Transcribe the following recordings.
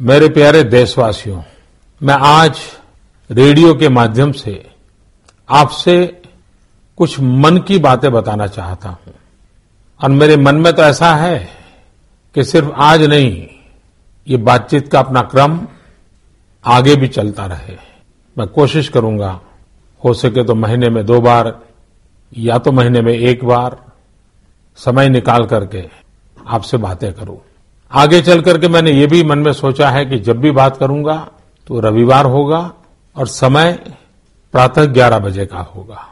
मेरे प्यारे देशवासियों, मैं आज रेडियो के माध्यम से आपसे कुछ मन की बातें बताना चाहता हूँ। और मेरे मन में तो ऐसा है कि सिर्फ़ आज नहीं, ये बातचीत का अपना क्रम आगे भी चलता रहे। मैं कोशिश करूँगा, हो सके तो महीने में दो बार या तो महीने में एक बार समय निकाल करके आपसे बातें करूँ। आगे चल करके मैंने ये भी मन में सोचा है कि जब भी बात करूँगा तो रविवार होगा और समय प्रातः ग्यारह बजे का होगा।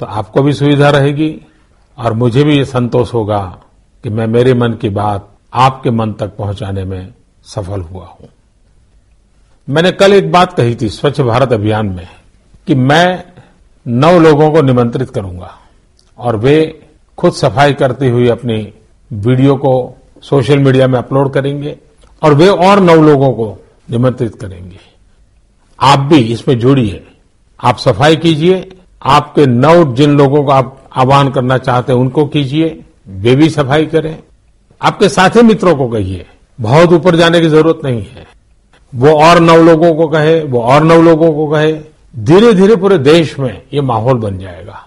तो आपको भी सुविधा रहेगी और मुझे भी ये संतोष होगा कि मैं मेरे मन की बात आपके मन तक पहुँचाने में सफल हुआ हूँ। मैंने कल एक बात कही थी स्वच्छ भारत अभियान में कि मैं नौ लोगों को निमंत्रित करूँगा और वे खुद सफ़ाई करती हुई अपनी वीडियो को सोशल मीडिया में अपलोड करेंगे और वे और नौ लोगों को निमंत्रित करेंगे। आप भी इसमें जुड़िए। आप सफ़ाई कीजिए। आपके नौ जिन लोगों को आप आह्वान करना चाहते हैं, उनको कीजिए। वे भी सफ़ाई करें। आपके साथी मित्रों को कहिए। बहुत ऊपर जाने की ज़रूरत नहीं है। वो और नौ लोगों को कहे, वो और नौ लोगों को कहे। धीरे धीरे पूरे देश में ये माहौल बन जाएगा।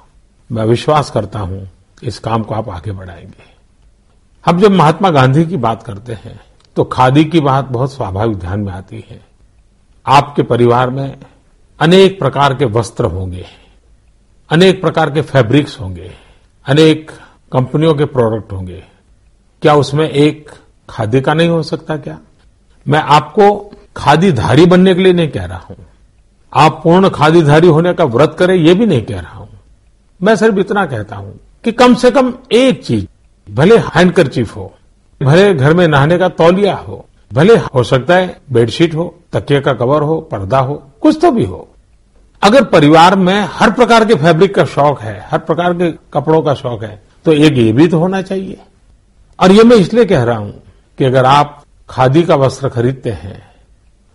मैं विश्वास करता हूँ, इस काम को आप आगे बढ़ाएँगे। हम जब महात्मा गांधी की बात करते हैं तो खादी की बात बहुत स्वाभाविक ध्यान में आती है। आपके परिवार में अनेक प्रकार के वस्त्र होंगे, अनेक प्रकार के फैब्रिक्स होंगे, अनेक कंपनियों के प्रोडक्ट होंगे। क्या उसमें एक खादी का नहीं हो सकता क्या? मैं आपको खादीधारी बनने के लिए नहीं कह रहा हूँ। आप पूर्ण खादीधारी होने का व्रत करें यह भी नहीं कह रहा हूँ। मैं सिर्फ़ इतना कहता हूँ कि कम से कम एक चीज़ भले हैंडकरचीफ हो, भले घर में नहाने का तौलिया हो, भले हो सकता है बेडशीट हो, तकिए का कवर हो, पर्दा हो, कुछ तो भी हो। अगर परिवार में हर प्रकार के फैब्रिक का शौक है, हर प्रकार के कपड़ों का शौक है तो एक ये भी तो होना चाहिए। और ये मैं इसलिए कह रहा हूँ कि अगर आप खादी का वस्त्र खरीदते हैं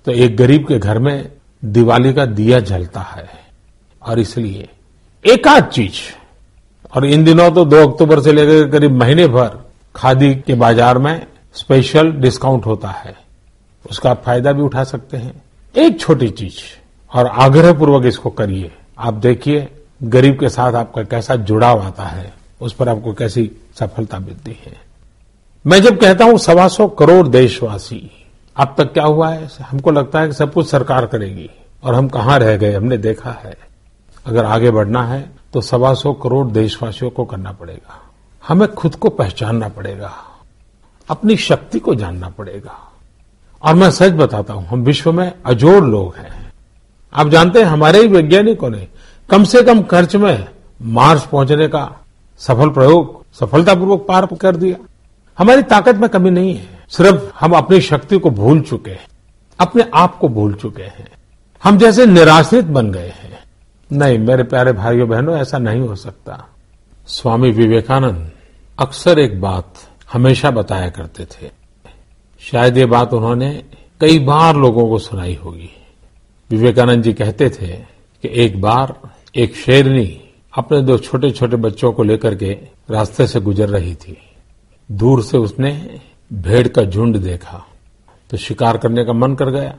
तो एक गरीब के घर में दिवाली का दिया जलता है। और इसलिए एकाध चीज़ और इन दिनों तो 2 अक्टूबर से लेकर करीब महीने भर खादी के बाज़ार में स्पेशल डिस्काउंट होता है। उसका आप फ़ायदा भी उठा सकते हैं। एक छोटी चीज़, और आग्रह पूर्वक इसको करिए। आप देखिए, गरीब के साथ आपका कैसा जुड़ाव आता है, उस पर आपको कैसी सफलता मिलती है। मैं जब कहता हूँ सवा सौ करोड़ देशवासी, अब तक क्या हुआ है? हमको लगता है कि सब कुछ सरकार करेगी, और हम कहाँ रह गए? हमने देखा है। अगर आगे बढ़ना है तो सवा सौ करोड़ देशवासियों को करना पड़ेगा। हमें खुद को पहचानना पड़ेगा। अपनी शक्ति को जानना पड़ेगा। और मैं सच बताता हूँ, हम विश्व में अजोड़ लोग हैं। आप जानते हैं, हमारे ही वैज्ञानिकों ने कम से कम खर्च में मार्स पहुँचने का सफल प्रयोग, सफलतापूर्वक पार कर दिया। हमारी ताकत में कमी नहीं है। सिर्फ़ हम अपनी शक्ति को भूल चुके हैं, अपने आप को भूल चुके हैं। हम जैसे निराश्रित बन गए हैं। नहीं, मेरे प्यारे भाइयों, बहनों, ऐसा नहीं हो सकता। स्वामी विवेकानंद अक्सर एक बात हमेशा बताया करते थे। शायद ये बात उन्होंने कई बार लोगों को सुनाई होगी। विवेकानंद जी कहते थे कि एक बार एक शेरनी अपने दो छोटे छोटे बच्चों को लेकर के रास्ते से गुजर रही थी। दूर से उसने भेड़ का झुंड देखा तो शिकार करने का मन कर गया।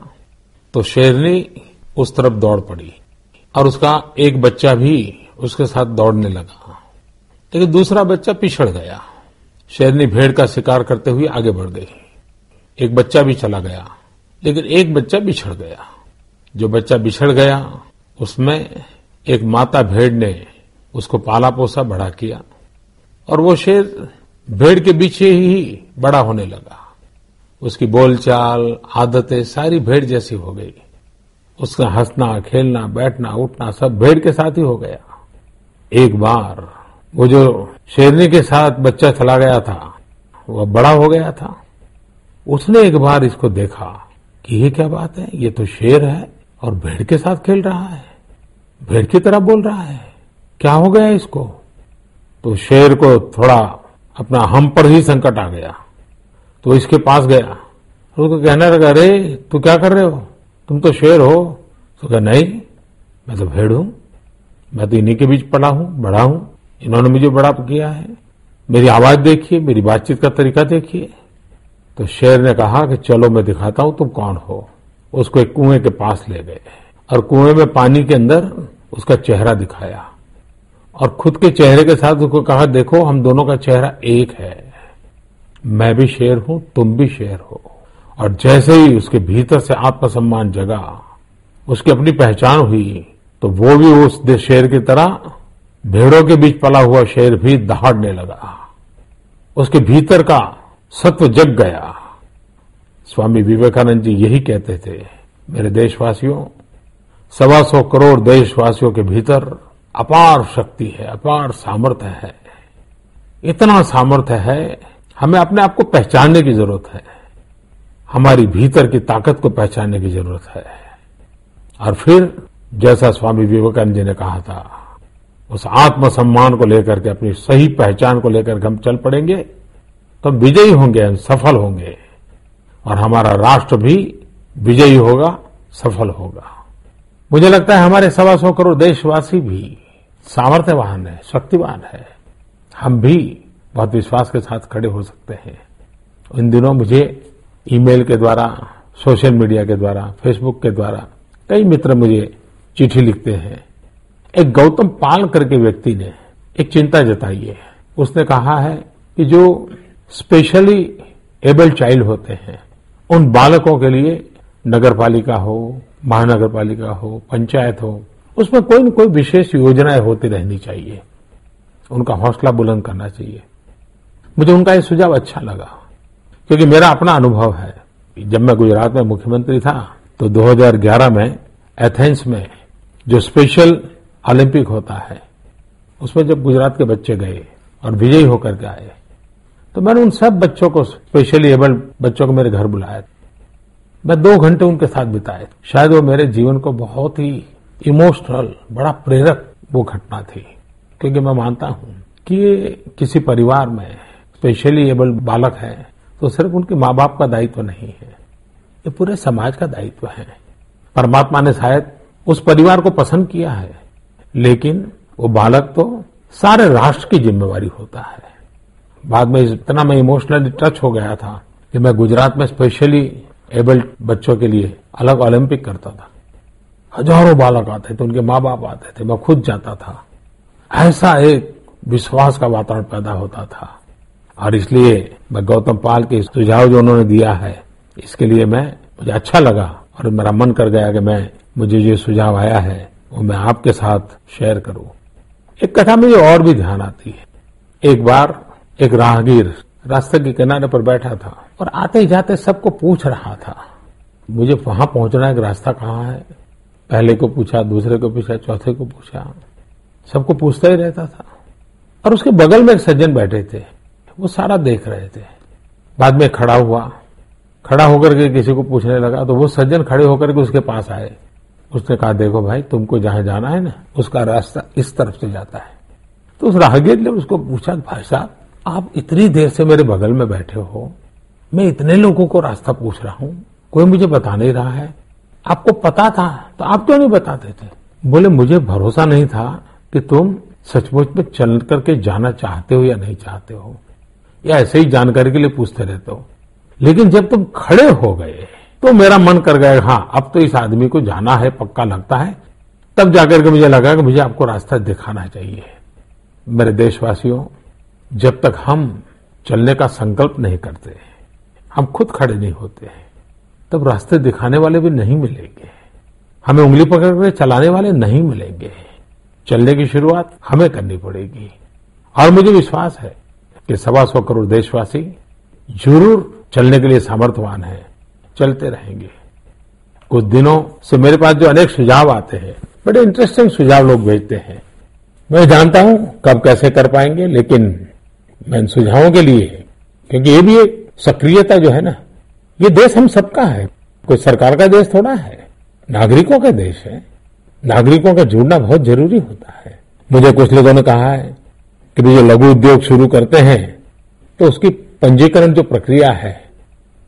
तो शेरनी उस तरफ़ दौड़ पड़ी। और उसका एक बच्चा भी उसके साथ दौड़ने लगा। लेकिन दूसरा बच्चा पिछड़ गया। शेरनी भेड़ का शिकार करते हुए आगे बढ़ गई। एक बच्चा भी चला गया, लेकिन एक बच्चा बिछड़ गया। जो बच्चा बिछड़ गया, उसमें एक माता भेड़ ने उसको पाला पोसा बड़ा किया और वो शेर भेड़ के पीछे ही बड़ा होने लगा। उसकी बोलचाल, आदतें सारी भेड़ जैसी हो गई। उसका हंसना, खेलना, बैठना, उठना, सब भेड़ के साथ ही हो गया। एक बार वो जो शेरनी के साथ बच्चा चला गया था, वह बड़ा हो गया था। उसने एक बार इसको देखा कि ये क्या बात है? ये तो शेर है और भेड़ के साथ खेल रहा है। भेड़ की तरह बोल रहा है। क्या हो गया इसको? तो शेर को थोड़ा अपना हम पर ही संकट आ गया। तो इसके पास गया। उसको कहने लगा, अरे, तू क्या कर रहे हो? तुम तो शेर हो। तो कहा नहीं, मैं तो भेड़ हूँ। मैं तो इन्हीं के बीच पड़ा हूँ, बड़ा हूँ। इन्होंने मुझे बड़ा किया है। मेरी आवाज़ देखिए, मेरी बातचीत का तरीका देखिए। तो शेर ने कहा कि, चलो, मैं दिखाता हूँ तुम कौन हो। उसको एक कुएँ के पास ले गए और कुएँ में पानी के अंदर उसका चेहरा दिखाया। और खुद के चेहरे के साथ उसको कहा, देखो, हम दोनों का चेहरा एक है। मैं भी शेर हूँ, तुम भी शेर हो। और जैसे ही उसके भीतर से आत्मसम्मान जगा, उसकी अपनी पहचान हुई तो वो भी उस शेर की तरह भेड़ों के बीच पला हुआ शेर भी दहाड़ने लगा। उसके भीतर का सत्व जग गया। स्वामी विवेकानंद जी यही कहते थे, मेरे देशवासियों, सवा सौ करोड़ देशवासियों के भीतर अपार शक्ति है, अपार सामर्थ्य है। इतना सामर्थ्य है, हमें अपने आप को पहचानने की ज़रूरत है। हमारी भीतर की ताकत को पहचानने की ज़रूरत है। और फिर, जैसा स्वामी विवेकानंद जी ने कहा था, उस आत्मसम्मान को लेकर के अपनी सही पहचान को लेकर के हम चल पड़ेंगे तो हम विजयी होंगे, हम सफल होंगे। और हमारा राष्ट्र भी विजयी होगा, सफल होगा। मुझे लगता है हमारे सवा सौ करोड़ देशवासी भी सामर्थ्यवान है, शक्तिवान है। हम भी बहुत विश्वास के साथ खड़े हो सकते हैं। इन दिनों मुझे ईमेल के द्वारा, सोशल मीडिया के द्वारा, फेसबुक के द्वारा, कई मित्र मुझे चिट्ठी लिखते हैं। एक गौतम पाल करके व्यक्ति ने एक चिंता जताई है। उसने कहा है कि जो स्पेशली एबल चाइल्ड होते हैं, उन बालकों के लिए नगर पालिका हो महानगर पालिका हो, पंचायत हो, उसमें कोई न कोई विशेष योजनाएँ होती रहनी चाहिए। उनका हौसला बुलंद करना चाहिए। मुझे उनका ये सुझाव अच्छा लगा। क्योंकि मेरा अपना अनुभव है। जब मैं गुजरात में मुख्यमंत्री था तो 2011 में एथेंस में जो स्पेशल ओलंपिक होता है, उसमें जब गुजरात के बच्चे गए और विजयी होकर के आए तो मैंने उन सब बच्चों को, स्पेशली एबल्ड बच्चों को मेरे घर बुलाया। मैं दो घंटे उनके साथ बिताए। शायद वो मेरे जीवन को बहुत ही इमोशनल, बड़ा प्रेरक वो घटना थी। क्योंकि मैं मानता हूँ कि किसी परिवार में स्पेशली एबल बालक है तो सिर्फ़ उनके माँ बाप का दायित्व नहीं है। ये पूरे समाज का दायित्व है। परमात्मा ने शायद उस परिवार को पसंद किया है, लेकिन वो बालक तो सारे राष्ट्र की जिम्मेवारी होता है। बाद में इतना मैं इमोशनली टच हो गया था कि मैं गुजरात में स्पेशली एबल्ड बच्चों के लिए अलग ओलंपिक करता था। हज़ारों बालक आते थे, उनके माँ बाप आते थे, मैं खुद जाता था। ऐसा एक विश्वास का वातावरण पैदा होता था। और इसलिए मैं गौतम पाल के सुझाव जो उन्होंने दिया है, इसके लिए मैं, मुझे अच्छा लगा और मेरा मन कर गया कि मैं, मुझे जो सुझाव आया है, वो मैं आपके साथ शेयर करूँ। एक कथा मुझे और भी ध्यान आती है। एक बार एक राहगीर रास्ते के किनारे पर बैठा था और आते जाते सबको पूछ रहा था, मुझे वहाँ पहुँचना है रास्ता कहाँ है? पहले को पूछा, दूसरे को पूछा, चौथे को पूछा। सबको पूछता ही रहता था। और उसके बगल में एक सज्जन बैठे थे। वो सारा देख रहे थे। बाद में खड़ा हुआ। खड़ा होकर के किसी को पूछने लगा तो वो सज्जन खड़े होकर के उसके पास आए? उसने कहा, देखो भाई, तुमको जहाँ जाना है ना, उसका रास्ता इस तरफ़ से जाता है। तो उस राहगीर ने उसको पूछा, भाई साहब, आप इतनी देर से मेरे बगल में बैठे हो। मैं इतने लोगों को रास्ता पूछ रहा हूँ। कोई मुझे बता नहीं रहा है। आपको पता था तो आप क्यों नहीं बताते थे? बोले, मुझे भरोसा नहीं था कि तुम सचमुच में चल करके जाना चाहते हो या नहीं चाहते हो। या ऐसे ही जानकारी के लिए पूछते रहते हो। लेकिन जब तुम खड़े हो गए तो मेरा मन कर गया हाँ अब तो इस आदमी को जाना है, पक्का लगता है। तब जाकर के मुझे लगा कि मुझे आपको रास्ता दिखाना चाहिए। मेरे देशवासियों, जब तक हम चलने का संकल्प नहीं करते, हम खुद खड़े नहीं होते, तब रास्ते दिखाने वाले भी नहीं मिलेंगे। हमें उंगली पकड़ कर चलाने वाले नहीं मिलेंगे। चलने की शुरुआत हमें करनी पड़ेगी। और मुझे विश्वास है कि सवा सौ करोड़ देशवासी ज़रूर चलने के लिए सामर्थ्यवान है, चलते रहेंगे। कुछ दिनों से मेरे पास जो अनेक सुझाव आते हैं, बड़े इंटरेस्टिंग सुझाव लोग भेजते हैं। मैं जानता हूँ कब कैसे कर पाएँगे, लेकिन मैं इन सुझावों के लिए, क्योंकि ये भी एक सक्रियता जो है ना, ये देश हम सबका है। कोई सरकार का देश थोड़ा है, नागरिकों का देश है। नागरिकों का जुड़ना बहुत ज़रूरी होता है। मुझे कुछ लोगों ने कहा है कि जो लघु उद्योग शुरू करते हैं तो उसकी पंजीकरण जो प्रक्रिया है,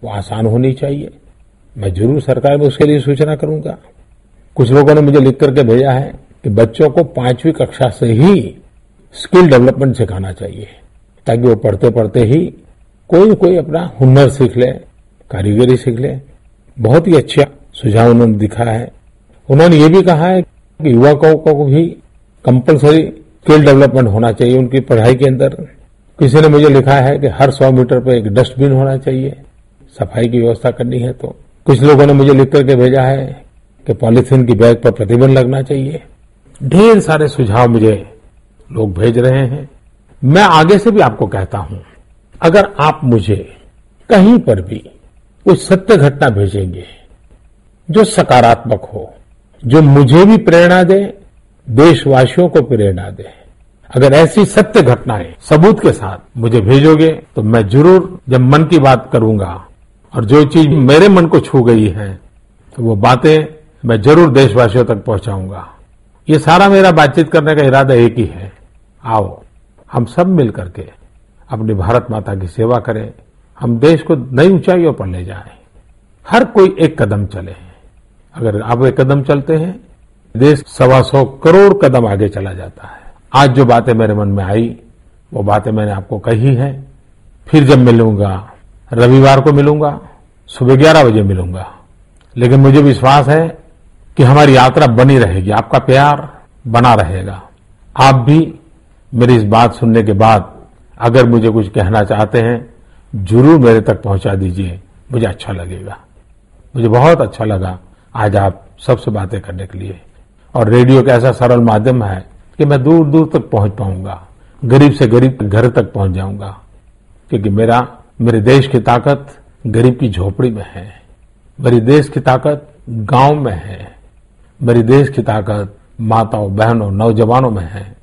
वो आसान होनी चाहिए। मैं ज़रूर सरकार में उसके लिए सूचना करूँगा। कुछ लोगों ने मुझे लिख करके भेजा है कि बच्चों को पांचवी कक्षा से ही स्किल डेवलपमेंट सिखाना चाहिए, ताकि वो पढ़ते पढ़ते ही कोई कोई अपना हुनर सीख ले, कारीगरी सीख ले। बहुत ही अच्छा सुझाव उन्होंने दिखा है। उन्होंने ये भी कहा है कि युवकों को भी कंपलसरी स्किल डेवलपमेंट होना चाहिए उनकी पढ़ाई के अंदर। किसी ने मुझे लिखा है कि हर सौ मीटर पर एक डस्टबिन होना चाहिए, सफ़ाई की व्यवस्था करनी है तो। कुछ लोगों ने मुझे लिख करके भेजा है कि पॉलिथीन की बैग पर प्रतिबंध लगना चाहिए। ढेर सारे सुझाव मुझे लोग भेज रहे हैं। मैं आगे से भी आपको कहता हूँ, अगर आप मुझे कहीं पर भी कुछ सत्य घटना भेजेंगे जो सकारात्मक हो, जो मुझे भी प्रेरणा दे देशवासियों को प्रेरणा दे। अगर ऐसी सत्य घटनाएँ सबूत के साथ मुझे भेजोगे तो मैं ज़रूर जब मन की बात करूँगा और जो चीज़ मेरे मन को छू गई है तो वो बातें मैं ज़रूर देशवासियों तक पहुंचाऊँगा। ये सारा मेरा बातचीत करने का इरादा एक ही है। आओ, हम सब मिल करके अपनी भारत माता की सेवा करें। हम देश को नई ऊंचाइयों पर ले जाएँ। हर कोई एक कदम चले। अगर आप एक कदम चलते हैं देश सवा सौ करोड़ कदम आगे चला जाता है। आज जो बातें मेरे मन में आई, वो बातें मैंने आपको कही है। फिर जब मिलूँगा, रविवार को मिलूँगा, सुबह ग्यारह बजे मिलूँगा। लेकिन मुझे विश्वास है कि हमारी यात्रा बनी रहेगी, आपका प्यार बना रहेगा। आप भी मेरी इस बात सुनने के बाद अगर मुझे कुछ कहना चाहते हैं, ज़रूर मेरे तक पहुँचा दीजिए। मुझे अच्छा लगेगा। मुझे बहुत अच्छा लगा आज आप सबसे बातें करने के लिए। और रेडियो एक ऐसा सरल माध्यम है कि मैं दूर दूर तक पहुँच पाऊँगा। गरीब से गरीब घर तक पहुँच जाऊँगा। क्योंकि मेरा, मेरे देश की ताकत गरीब की झोपड़ी में है। मेरी देश की ताकत गाँव में है। मेरी देश की ताकत माताओं, बहनों, नौजवानों में है।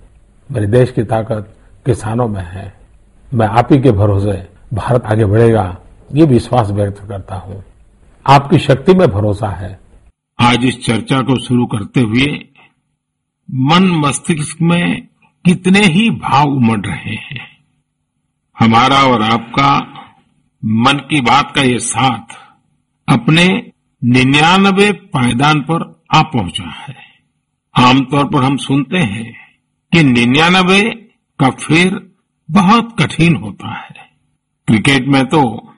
मेरे देश की ताकत किसानों में है। मैं आप ही के भरोसे भारत आगे बढ़ेगा, ये विश्वास व्यक्त करता हूँ। आपकी शक्ति में भरोसा है। आज इस चर्चा को शुरू करते हुए मन मस्तिष्क में कितने ही भाव उमड़ रहे हैं। हमारा और आपका मन की बात का ये साथ अपने निन्यानवे पायदान पर आ पहुँचा है। आमतौर पर हम सुनते हैं कि निन्यानवे का फेर बहुत कठिन होता है। क्रिकेट में तो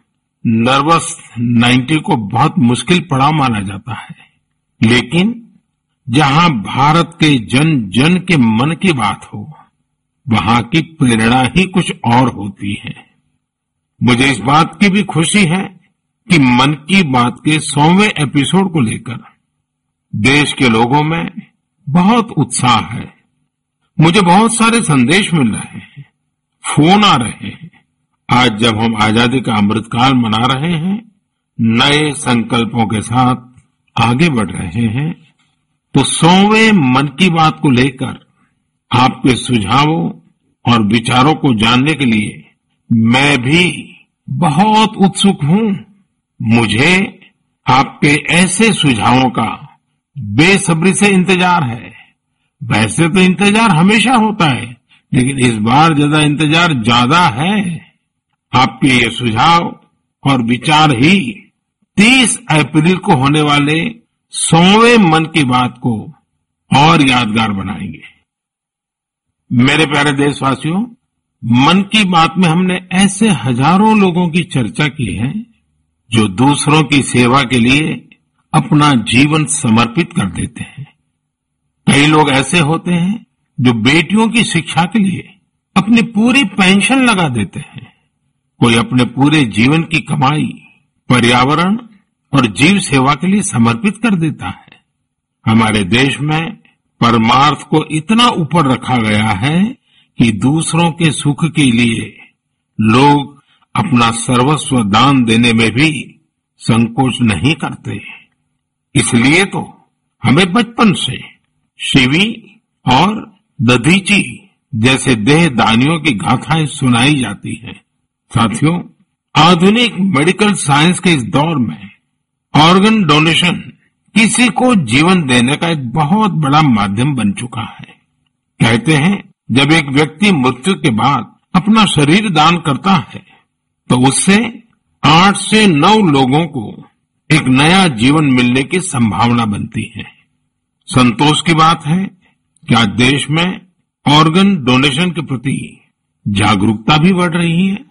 नर्वस नाइन्टी को बहुत मुश्किल पड़ाव माना जाता है। लेकिन जहाँ भारत के जन जन के मन की बात हो, वहाँ की प्रेरणा ही कुछ और होती है। मुझे इस बात की भी खुशी है कि मन की बात के सौवें एपिसोड को लेकर देश के लोगों में बहुत उत्साह है। मुझे बहुत सारे संदेश मिल रहे हैं, फ़ोन आ रहे हैं। आज जब हम आज़ादी का अमृतकाल मना रहे हैं, नए संकल्पों के साथ आगे बढ़ रहे हैं तो सौवें मन की बात को लेकर आपके सुझावों और विचारों को जानने के लिए मैं भी बहुत उत्सुक हूँ। मुझे आपके ऐसे सुझावों का बेसब्री से इंतज़ार है। वैसे तो इंतज़ार हमेशा होता है, लेकिन इस बार ज़्यादा इंतज़ार ज़्यादा है। आपके ये सुझाव और विचार ही 30 अप्रैल को होने वाले सौवें मन की बात को और यादगार बनाएँगे। मेरे प्यारे देशवासियों, मन की बात में हमने ऐसे हज़ारों लोगों की चर्चा की है, जो दूसरों की सेवा के लिए अपना जीवन समर्पित कर देते हैं। कई लोग ऐसे होते हैं, जो बेटियों की शिक्षा के लिए अपनी पूरी पेंशन लगा देते हैं। कोई अपने पूरे जीवन की कमाई पर्यावरण और जीव सेवा के लिए समर्पित कर देता है। हमारे देश में परमार्थ को इतना ऊपर रखा गया है कि दूसरों के सुख के लिए लोग अपना सर्वस्व दान देने में भी संकोच नहीं करते। इसलिए तो हमें बचपन से शिवी और दधीची जैसे देह दानियों की गाथाएँ सुनाई जाती हैं। साथियों आधुनिक मेडिकल साइंस के इस दौर में ऑर्गन डोनेशन किसी को जीवन देने का एक बहुत बड़ा माध्यम बन चुका है। कहते हैं, जब एक व्यक्ति मृत्यु के बाद अपना शरीर दान करता है तो उससे आठ से नौ लोगों को एक नया जीवन मिलने की संभावना बनती है। संतोष की बात है कि आज देश में ऑर्गन डोनेशन के प्रति जागरूकता भी बढ़ रही है।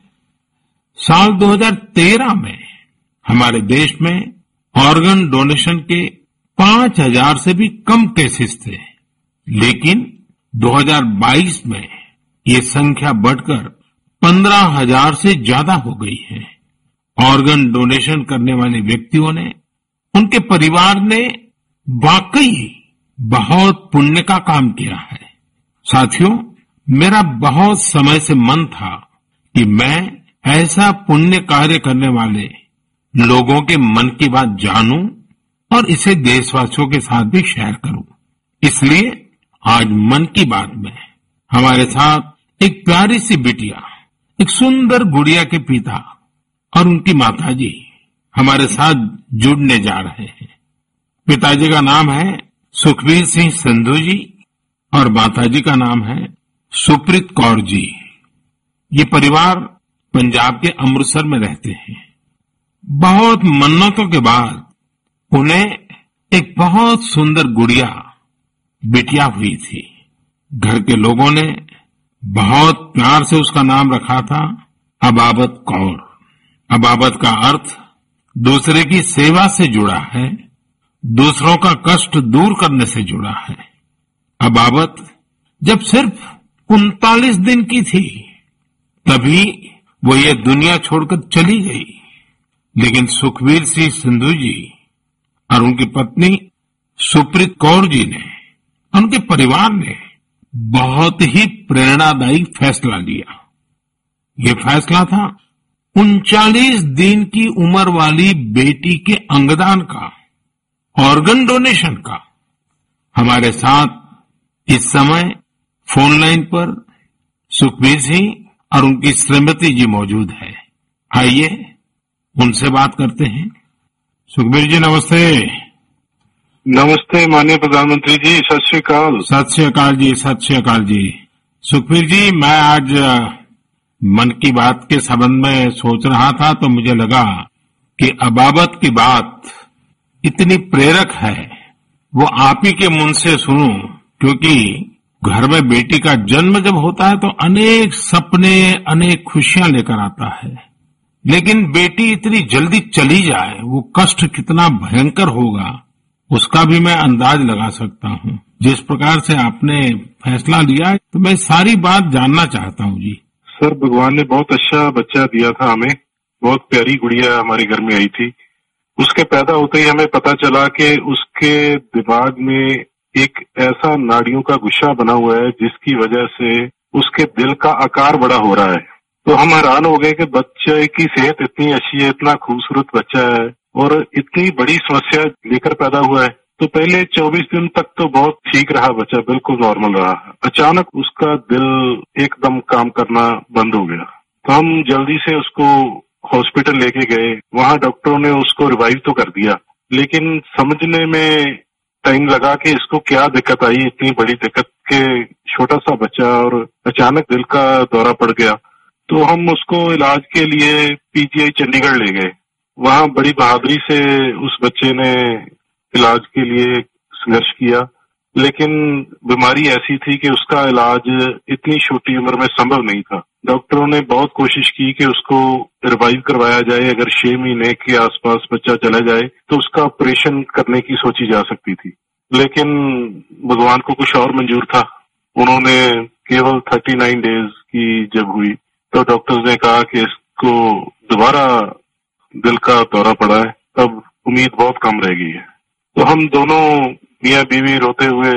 साल 2013 में हमारे देश में ऑर्गन डोनेशन के 5000 से भी कम केसेस थे। लेकिन 2022 में ये संख्या बढ़कर 15000 से ज़्यादा हो गई है। ऑर्गन डोनेशन करने वाले व्यक्तियों ने, उनके परिवार ने वाकई बहुत पुण्य का काम किया है। साथियों, मेरा बहुत समय से मन था कि मैं ऐसा पुण्य कार्य करने वाले लोगों के मन की बात जानूं और इसे देशवासियों के साथ भी शेयर करूँ। इसलिए आज मन की बात में हमारे साथ एक प्यारी सी बिटिया, एक सुंदर गुड़िया के पिता और उनकी माताजी हमारे साथ जुड़ने जा रहे हैं। पिताजी का नाम है सुखबीर सिंह संधू जी और माताजी का नाम है सुप्रीत कौर जी। ये परिवार पंजाब के अमृतसर में रहते हैं। बहुत मन्नतों के बाद उन्हें एक बहुत सुंदर गुड़िया बिटिया हुई थी। घर के लोगों ने बहुत प्यार से उसका नाम रखा था, अबाबत कौर। अबाबत का अर्थ, दूसरे की सेवा से जुड़ा है, दूसरों का कष्ट दूर करने से जुड़ा है। अबाबत जब सिर्फ़ उनतालीस दिन की थी, तभी वो ये दुनिया छोड़कर चली गई। लेकिन सुखबीर सिंह सिंधु जी और उनकी पत्नी सुप्रीत कौर जी ने, उनके परिवार ने बहुत ही प्रेरणादायी फैसला लिया। ये फैसला था उनचालीस दिन की उम्र वाली बेटी के अंगदान का ऑर्गन डोनेशन का। हमारे साथ इस समय फ़ोन लाइन पर सुखबीर सिंह और उनकी श्रीमती जी मौजूद है। आइए उनसे बात करते हैं। सुखबीर जी नमस्ते। नमस्ते माननीय प्रधानमंत्री जी सत श्री अकाल। सत श्रीकाल जी सत श्री अकाल जी। सुखबीर जी मैं आज मन की बात के संबंध में सोच रहा था तो मुझे लगा कि अबाबत की बात इतनी प्रेरक है। वो आप ही के मुँह से सुनूं क्योंकि घर में बेटी का जन्म जब होता है तो अनेक सपने, अनेक खुशियाँ लेकर आता है। लेकिन बेटी इतनी जल्दी चली जाए, वो कष्ट कितना भयंकर होगा, उसका भी मैं अंदाज लगा सकता हूँ। जिस प्रकार से आपने फैसला लिया तो मैं सारी बात जानना चाहता हूँ जी। सर, भगवान ने बहुत अच्छा बच्चा दिया था हमें। बहुत प्यारी गुड़िया हमारे घर में आई थी। उसके पैदा होते ही हमें पता चला कि उसके दिमाग में एक ऐसा नाड़ियों का गुस्सा बना हुआ है, जिसकी वजह से उसके दिल का आकार बड़ा हो रहा है। तो हम हैरान हो गए कि बच्चे की सेहत इतनी अच्छी है, इतना खूबसूरत बच्चा है और इतनी बड़ी समस्या लेकर पैदा हुआ है। तो पहले 24 दिन तक तो बहुत ठीक रहा बच्चा, बिल्कुल नॉर्मल रहा। अचानक उसका दिल एकदम काम करना बंद हो गया। तो हम जल्दी से उसको हॉस्पिटल लेके गए। वहाँ डॉक्टरों ने उसको रिवाइव तो कर दिया। लेकिन समझने में टाइम लगा कि इसको क्या दिक्कत आई, इतनी बड़ी दिक्कत के छोटा सा बच्चा और अचानक दिल का दौरा पड़ गया। तो हम उसको इलाज के लिए पीजीआई चंडीगढ़ ले गए। वहाँ बड़ी बहादुरी से उस बच्चे ने इलाज के लिए संघर्ष किया। लेकिन बीमारी ऐसी थी कि उसका इलाज इतनी छोटी उम्र में संभव नहीं था। डॉक्टरों ने बहुत कोशिश की कि उसको रिवाइव करवाया जाए, अगर छह महीने के आसपास बच्चा चला जाए तो उसका ऑपरेशन करने की सोची जा सकती थी। लेकिन भगवान को कुछ और मंजूर था। उन्होंने केवल थर्टी नाइन डेज़ की जब हुई तो डॉक्टर्स ने कहा कि इसको दोबारा दिल का दौरा पड़ा है। तब उम्मीद बहुत कम रह गई है। तो हम दोनों मियाँ बीवी रोते हुए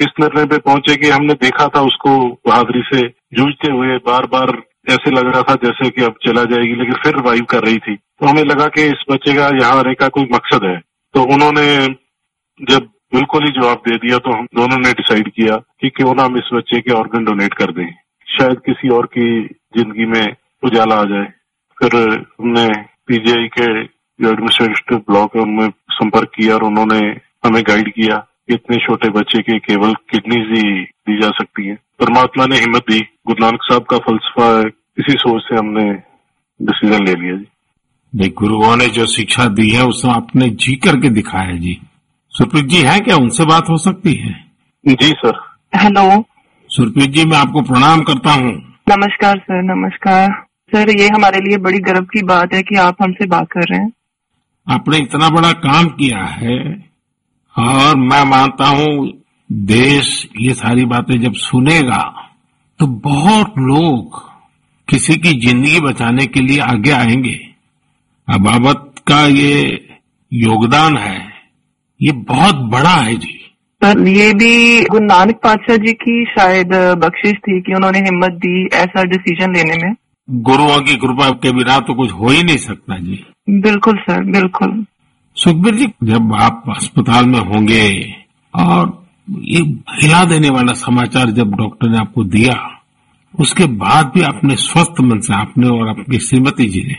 इस निर्णय पे पहुँचे कि हमने देखा था उसको बहादुरी से जूझते हुए बार बार ऐसे लग रहा था जैसे कि अब चला जाएगी, लेकिन फिर रिवाइव कर रही थी। तो हमें लगा कि इस बच्चे का यहाँ आने का कोई मकसद है। तो उन्होंने जब बिल्कुल ही जवाब दे दिया तो हम दोनों ने डिसाइड किया कि क्यों ना हम इस बच्चे के ऑर्गन डोनेट कर दें। शायद किसी और की ज़िंदगी में उजाला आ जाए। फिर हमने पीजीआई के जो एडमिनिस्ट्रेटिव ब्लॉक है, उनमें संपर्क किया और उन्होंने हमें गाइड किया। इतने छोटे बच्चे के केवल किडनीज ही दी जा सकती है। परमात्मा ने हिम्मत दी। गुरु नानक साहब का फलसफा है। इसी सोच से हमने डिसीज़न ले लिया जी। गुरुओं ने जो शिक्षा दी है उसको आपने जी करके दिखाया जी। सुरप्रीत जी है क्या? उनसे बात हो सकती है? जी सर हेलो सुरप्रीत जी मैं आपको प्रणाम करता हूँ। नमस्कार सर नमस्कार. सर ये हमारे लिए बड़ी गर्व की बात है कि आप हमसे बात कर रहे हैं। आपने इतना बड़ा काम किया है और मैं मानता हूँ देश ये सारी बातें जब सुनेगा तो बहुत लोग किसी की ज़िंदगी बचाने के लिए आगे आएँगे। अबाबत का ये योगदान है ये बहुत बड़ा है जी। सर ये भी गुरु नानक पातशाह जी की शायद बख्शिश थी कि उन्होंने हिम्मत दी ऐसा डिसीज़न लेने में। गुरुओं की कृपा के बिना तो कुछ हो ही नहीं सकता जी। बिल्कुल सर बिल्कुल। सुखबीर जी, जब आप अस्पताल में होंगे और ये हिला देने वाला समाचार जब डॉक्टर ने आपको दिया, उसके बाद भी आपने स्वस्थ मन से, आपने और आपकी श्रीमती जी ने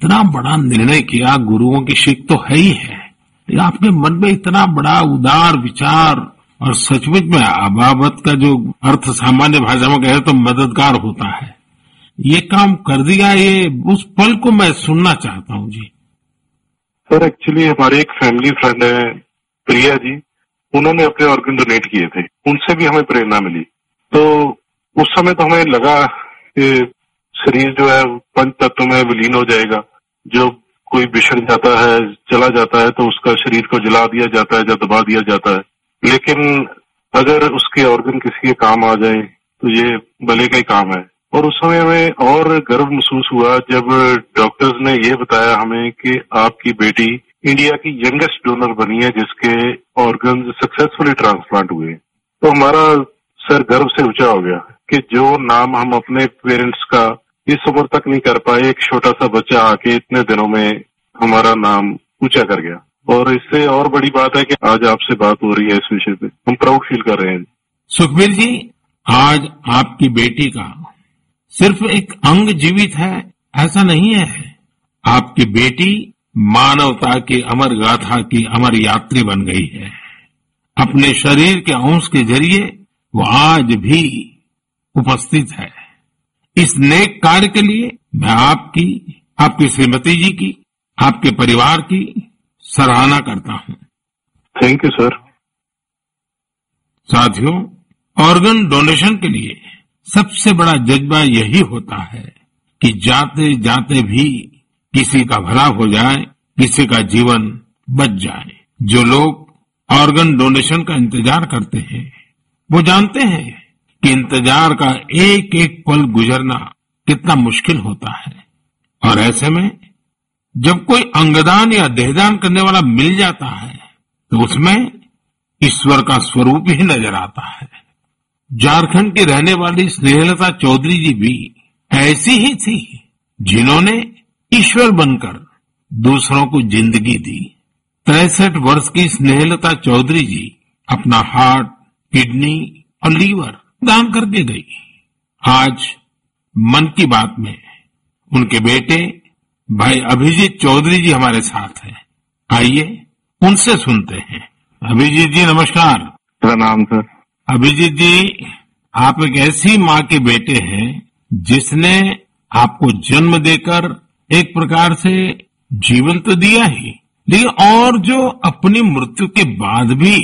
इतना बड़ा निर्णय किया, गुरुओं की शिक तो है ही है, लेकिन आपके मन में इतना बड़ा उदार विचार और सचमुच में अबाबत का जो अर्थ सामान्य भाषा में कहे तो मददगार होता है। ये काम कर दिया, ये उस पल को मैं सुनना चाहता हूँ जी। सर एक्चुअली हमारे एक फैमिली फ्रेंड है, प्रिया जी। उन्होंने अपने ऑर्गन डोनेट किए थे। उनसे भी हमें प्रेरणा मिली। तो उस समय तो हमें लगा कि शरीर जो है, पंच तत्व में विलीन हो जाएगा। जो कोई बिछड़ जाता है, चला जाता है तो उसका शरीर को जला दिया जाता है, या दबा दिया जाता है। लेकिन अगर उसके ऑर्गन किसी के काम आ जाए तो ये भले का ही काम है। और उस समय हमें और गर्व महसूस हुआ जब डॉक्टर्स ने ये बताया हमें कि आपकी बेटी इंडिया की यंगेस्ट डोनर बनी है, जिसके ऑर्गन सक्सेसफुली ट्रांसप्लांट हुए। तो हमारा सर गर्व से ऊँचा हो गया कि जो नाम हम अपने पेरेंट्स का इस उम्र तक नहीं कर पाए, एक छोटा सा बच्चा आके इतने दिनों में हमारा नाम ऊँचा कर गया। और इससे और बड़ी बात है कि आज आपसे बात हो रही है इस विषय पे। हम प्राउड फील कर रहे हैं। सुखबीर जी, आज आपकी बेटी का सिर्फ़ एक अंग जीवित है ऐसा नहीं है। आपकी बेटी मानवता की अमर गाथा की अमर यात्री बन गई है। अपने शरीर के अंश के ज़रिए वो आज भी उपस्थित है। इस नेक कार्य के लिए मैं आपकी आपकी श्रीमती जी की आपके परिवार की सराहना करता हूँ। थैंक यू सर साथियों ऑर्गन डोनेशन के लिए सबसे बड़ा जज्बा यही होता है कि जाते जाते भी किसी का भला हो जाए, किसी का जीवन बच जाए। जो लोग ऑर्गन डोनेशन का इंतज़ार करते हैं, वो जानते हैं कि इंतज़ार का एक एक पल गुजरना कितना मुश्किल होता है। और ऐसे में जब कोई अंगदान या देहदान करने वाला मिल जाता है तो उसमें ईश्वर का स्वरूप ही नज़र आता है। झारखंड की रहने वाली स्नेहलता चौधरी जी भी ऐसी ही थी जिन्होंने ईश्वर बनकर दूसरों को ज़िंदगी दी। तिरसठ वर्ष की स्नेहलता चौधरी जी अपना हार्ट, किडनी और लीवर दान करके गई। आज मन की बात में उनके बेटे भाई अभिजीत चौधरी जी हमारे साथ हैं। आइए उनसे सुनते हैं। अभिजीत जी, नमस्कार। प्रणाम, सर। अभिजीत जी आप एक ऐसी माँ के बेटे हैं जिसने आपको जन्म देकर एक प्रकार से जीवन तो दिया ही लेकिन और जो अपनी मृत्यु के बाद भी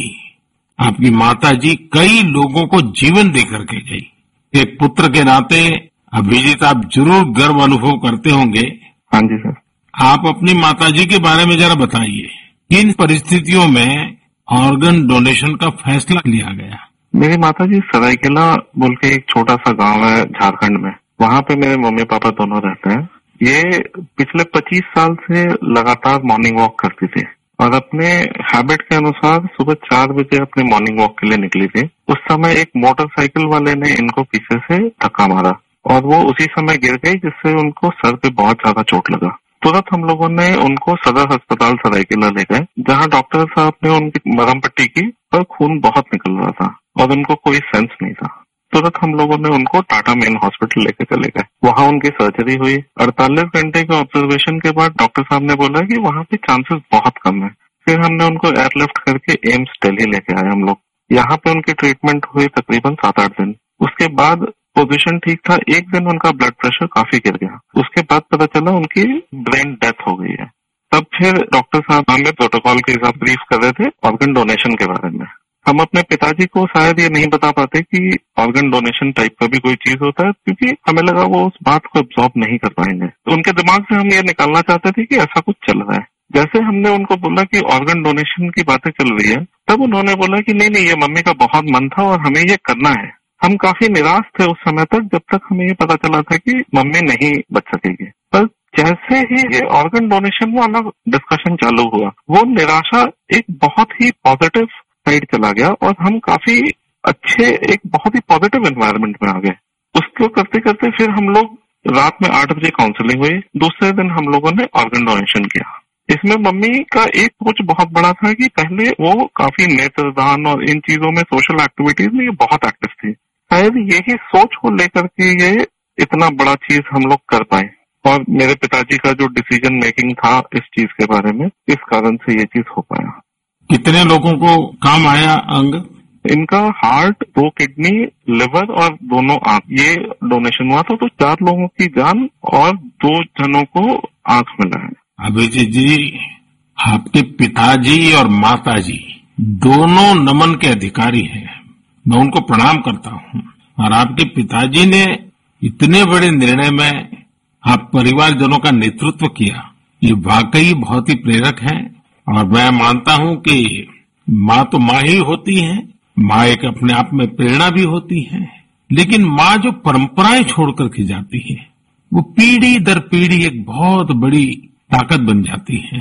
आपकी माता जी कई लोगों को जीवन देकर के गई। एक पुत्र के नाते अभिजीत आप ज़रूर गर्व अनुभव करते होंगे। हाँ जी सर। आप अपनी माता जी के बारे में जरा बताइए किन परिस्थितियों में ऑर्गन डोनेशन का फैसला लिया गया? मेरी माता जी सरायकेला बोल के एक छोटा सा गाँव है झारखंड में। वहाँ पे मेरे मम्मी पापा दोनों रहते हैं। ये पिछले 25 साल से लगातार मॉर्निंग वॉक करती थी और अपने हैबिट के अनुसार सुबह चार बजे अपने मॉर्निंग वॉक के लिए निकली थी। उस समय एक मोटरसाइकिल वाले ने इनको पीछे से धक्का मारा और वो उसी समय गिर गई, जिससे उनको सर पे बहुत ज़्यादा चोट लगा। तुरंत हम लोगों ने उनको सदर अस्पताल सरायकेला ले गए, जहाँ डॉक्टर साहब ने उनकी मरम पट्टी की और खून बहुत निकल रहा था। और उनको कोई सेंस नहीं था। तुरंत हम लोगों ने उनको टाटा मेन हॉस्पिटल लेके चले गए। वहाँ उनकी सर्जरी हुई। अड़तालीस घंटे के ऑब्जर्वेशन के बाद डॉक्टर साहब ने बोला कि वहाँ पे चांसेस बहुत कम है। फिर हमने उनको एयरलिफ्ट करके एम्स दिल्ली लेके आए हम लोग। यहाँ पे उनकी ट्रीटमेंट हुई तकरीबन सात आठ दिन। उसके बाद पोजीशन ठीक था। एक दिन उनका ब्लड प्रेशर काफ़ी गिर गया। उसके बाद पता चला उनकी ब्रेन डेथ हो गई है। तब फिर डॉक्टर साहब हमें प्रोटोकॉल के हिसाब ब्रीफ कर रहे थे ऑर्गन डोनेशन के बारे में। हम अपने पिताजी को शायद ये नहीं बता पाते कि ऑर्गन डोनेशन टाइप का भी कोई चीज़ होता है, क्योंकि हमें लगा वो उस बात को एब्जॉर्ब नहीं कर पाएँगे। तो उनके दिमाग से हम ये निकालना चाहते थे कि ऐसा कुछ चल रहा है। जैसे हमने उनको बोला कि ऑर्गन डोनेशन की बातें चल रही है, तब उन्होंने बोला कि नहीं नहीं, ये मम्मी का बहुत मन था और हमें ये करना है। हम काफ़ी निराश थे उस समय तक, जब तक हमें ये पता चला था कि मम्मी नहीं बच सकेगी। पर जैसे ही ये ऑर्गन डोनेशन वाला डिस्कशन चालू हुआ, वो निराशा एक बहुत ही पॉजिटिव साइड चला गया और हम काफ़ी अच्छे, एक बहुत ही पॉजिटिव एनवायरनमेंट में आ गए। उसको करते करते फिर हम लोग रात में आठ बजे काउंसलिंग हुई। दूसरे दिन हम लोगों ने ऑर्गन डोनेशन किया। इसमें मम्मी का एक सोच बहुत बड़ा था कि पहले वो काफ़ी नेत्रदान और इन चीज़ों में सोशल एक्टिविटीज़ में ये बहुत एक्टिव थी। शायद यही सोच को लेकर के ये इतना बड़ा चीज़ हम लोग कर पाए। और मेरे पिताजी का जो डिसीज़न मेकिंग था इस चीज़ के बारे में, इस कारण से ये चीज़ हो पाया। कितने लोगों को काम आया अंग? इनका हार्ट दो किडनी लिवर और दोनों आँख। ये डोनेशन हुआ था तो चार लोगों की जान और दो जनों को आँख मिला है। अभिजीत जी आपके पिताजी और माताजी दोनों नमन के अधिकारी हैं। मैं उनको प्रणाम करता हूँ। और आपके पिताजी ने इतने बड़े निर्णय में आप परिवारजनों का नेतृत्व किया। ये वाकई बहुत ही प्रेरक है। और मैं मानता हूँ कि माँ तो माँ ही होती है। माँ एक अपने आप में प्रेरणा भी होती है। लेकिन माँ जो परंपराएँ छोड़ करके जाती है, वो पीढ़ी दर पीढ़ी एक बहुत बड़ी ताकत बन जाती है।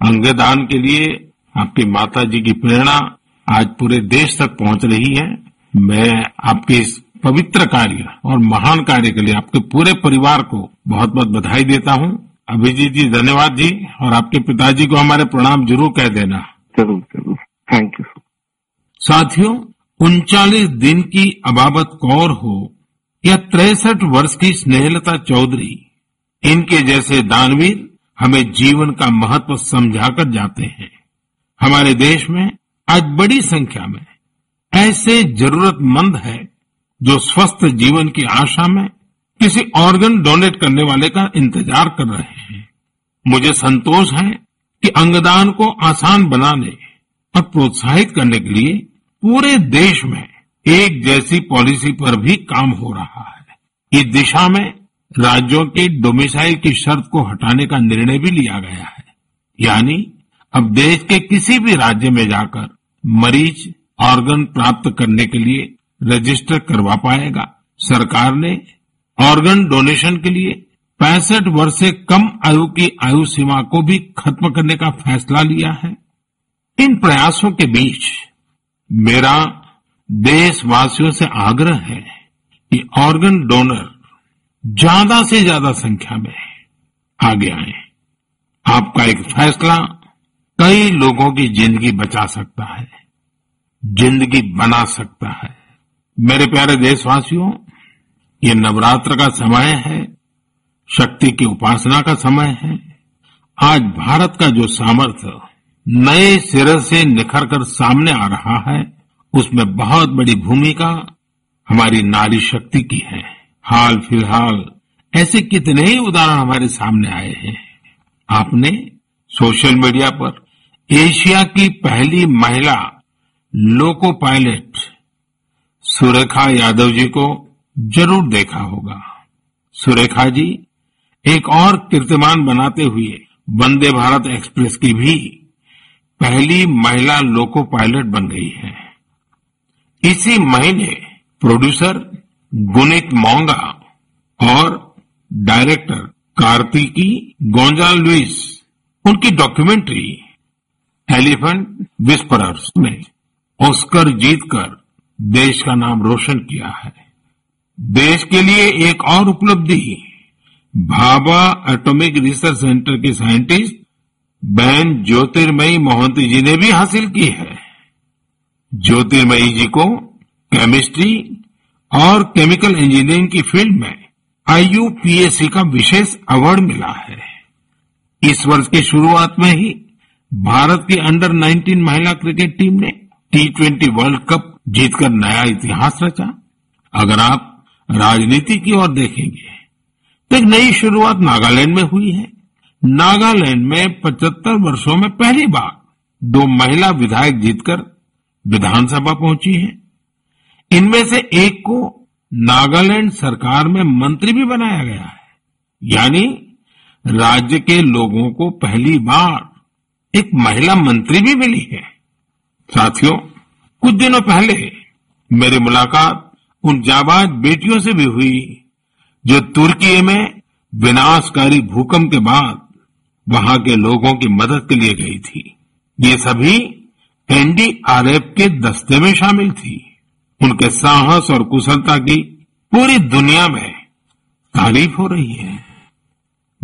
अंगदान के लिए आपकी माता जी की प्रेरणा आज पूरे देश तक पहुँच रही है। मैं आपके इस पवित्र कार्य और महान कार्य के लिए आपके पूरे परिवार को बहुत बहुत बधाई देता हूँ। अभिजीत जी धन्यवाद जी और आपके पिताजी को हमारे प्रणाम ज़रूर कह देना। ज़रूर ज़रूर। थैंक यू साथियों उनचालीस दिन की अबाबत कौर हो या तिरसठ वर्ष की स्नेहलता चौधरी इनके जैसे दानवीर हमें जीवन का महत्व समझाकर जाते हैं। हमारे देश में आज बड़ी संख्या में ऐसे जरूरतमंद है जो स्वस्थ जीवन की आशा में किसी ऑर्गन डोनेट करने वाले का इंतज़ार कर रहे हैं। मुझे संतोष है कि अंगदान को आसान बनाने और प्रोत्साहित करने के लिए पूरे देश में एक जैसी पॉलिसी पर भी काम हो रहा है। इस दिशा में राज्यों के डोमिसाइल की शर्त को हटाने का निर्णय भी लिया गया है। यानी अब देश के किसी भी राज्य में जाकर मरीज़ ऑर्गन प्राप्त करने के लिए रजिस्टर करवा पाएगा। सरकार ने ऑर्गन डोनेशन के लिए पैंसठ वर्ष से कम आयु की आयु सीमा को भी खत्म करने का फैसला लिया है। इन प्रयासों के बीच मेरा देशवासियों से आग्रह है कि ऑर्गन डोनर ज़्यादा से ज़्यादा संख्या में आगे आए। आपका एक फैसला कई लोगों की ज़िंदगी बचा सकता है, ज़िंदगी बना सकता है। मेरे प्यारे देशवासियों ये नवरात्र का समय है, शक्ति की उपासना का समय है। आज भारत का जो सामर्थ्य नए सिरे से निखर कर सामने आ रहा है, उसमें बहुत बड़ी भूमिका हमारी नारी शक्ति की है। हाल फ़िलहाल ऐसे कितने ही उदाहरण हमारे सामने आए हैं। आपने सोशल मीडिया पर एशिया की पहली महिला लोको पायलट सुरेखा यादव जी को ज़रूर देखा होगा। सुरेखा जी, एक और कीर्तिमान बनाते हुए वंदे भारत एक्सप्रेस की भी पहली महिला लोको पायलट बन गई है। इसी महीने प्रोड्यूसर गुनित मोंगा और डायरेक्टर कार्तिकी गोंजा लुइस उनकी डॉक्यूमेंट्री एलिफेंट विस्परर्स में ऑस्कर जीतकर देश का नाम रोशन किया है। देश के लिए एक और उपलब्धि भाभा एटॉमिक रिसर्च सेंटर के साइंटिस्ट बहन ज्योतिर्मयी मोहंती जी ने भी हासिल की है। ज्योतिर्मयी जी को केमिस्ट्री और केमिकल इंजीनियरिंग की फ़ील्ड में आईयूपीएससी का विशेष अवार्ड मिला है। इस वर्ष की शुरुआत में ही भारत की अंडर 19 महिला क्रिकेट टीम ने टी ट्वेंटी वर्ल्ड कप जीतकर नया इतिहास रचा। अगर आप राजनीति की ओर देखेंगे। तो एक नई शुरुआत नागालैंड में हुई है। नागालैंड में 75 वर्षों में पहली बार दो महिला विधायक जीतकर विधानसभा पहुँची हैं। इनमें से एक को नागालैंड सरकार में मंत्री भी बनाया गया है। यानी राज्य के लोगों को पहली बार एक महिला मंत्री भी मिली है। साथियों, कुछ दिनों पहले मेरी मुलाकात उन जाबाज बेटियों से भी हुई, जो तुर्की में विनाशकारी भूकंप के बाद वहाँ के लोगों की मदद के लिए गई थी। ये सभी एनडीआरएफ के दस्ते में शामिल थी। उनके साहस और कुशलता की पूरी दुनिया में तारीफ़ हो रही है।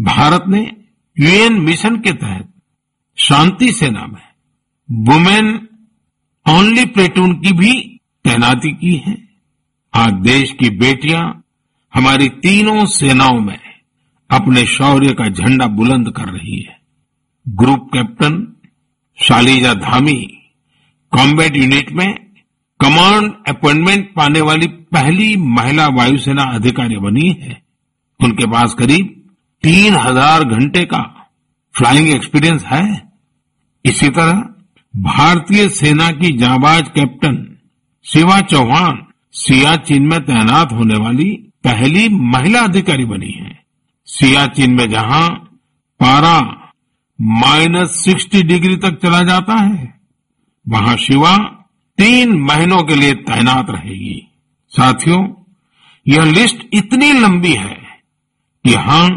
भारत ने यूएन मिशन के तहत शांति सेना में वुमेन ओनली प्लेटून की भी तैनाती की है। आज देश की बेटियाँ हमारी तीनों सेनाओं में अपने शौर्य का झंडा बुलंद कर रही है। Group captain Shaliza Dhami combat unit में कमांड अपॉइंटमेंट पाने वाली पहली महिला वायुसेना अधिकारी बनी है। उनके पास करीब तीन हज़ार घंटे का फ्लाइंग एक्सपीरियंस है। इसी तरह भारतीय सेना की जाबाज कैप्टन शिवा चौहान सियाचिन में तैनात होने वाली पहली महिला अधिकारी बनी है। सियाचिन में जहाँ पारा माइनस सिक्सटी डिग्री तक चला जाता है, वहाँ शिवा तीन महीनों के लिए तैनात रहेगी। साथियों, यह लिस्ट इतनी लंबी है कि यहाँ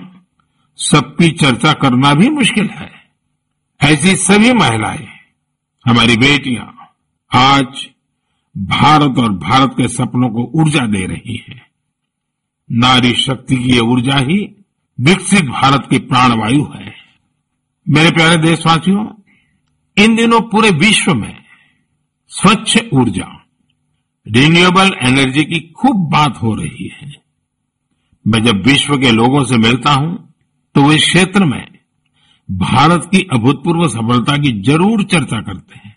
सबकी चर्चा करना भी मुश्किल है। ऐसी सभी महिलाएँ, हमारी बेटियाँ, आज भारत और भारत के सपनों को ऊर्जा दे रही है। नारी शक्ति की ये ऊर्जा ही विकसित भारत की प्राणवायु है। मेरे प्यारे देशवासियों, इन दिनों पूरे विश्व में स्वच्छ ऊर्जा रिन्यूएबल एनर्जी की खूब बात हो रही है। मैं जब विश्व के लोगों से मिलता हूँ तो वे क्षेत्र में भारत की अभूतपूर्व सफलता की ज़रूर चर्चा करते हैं।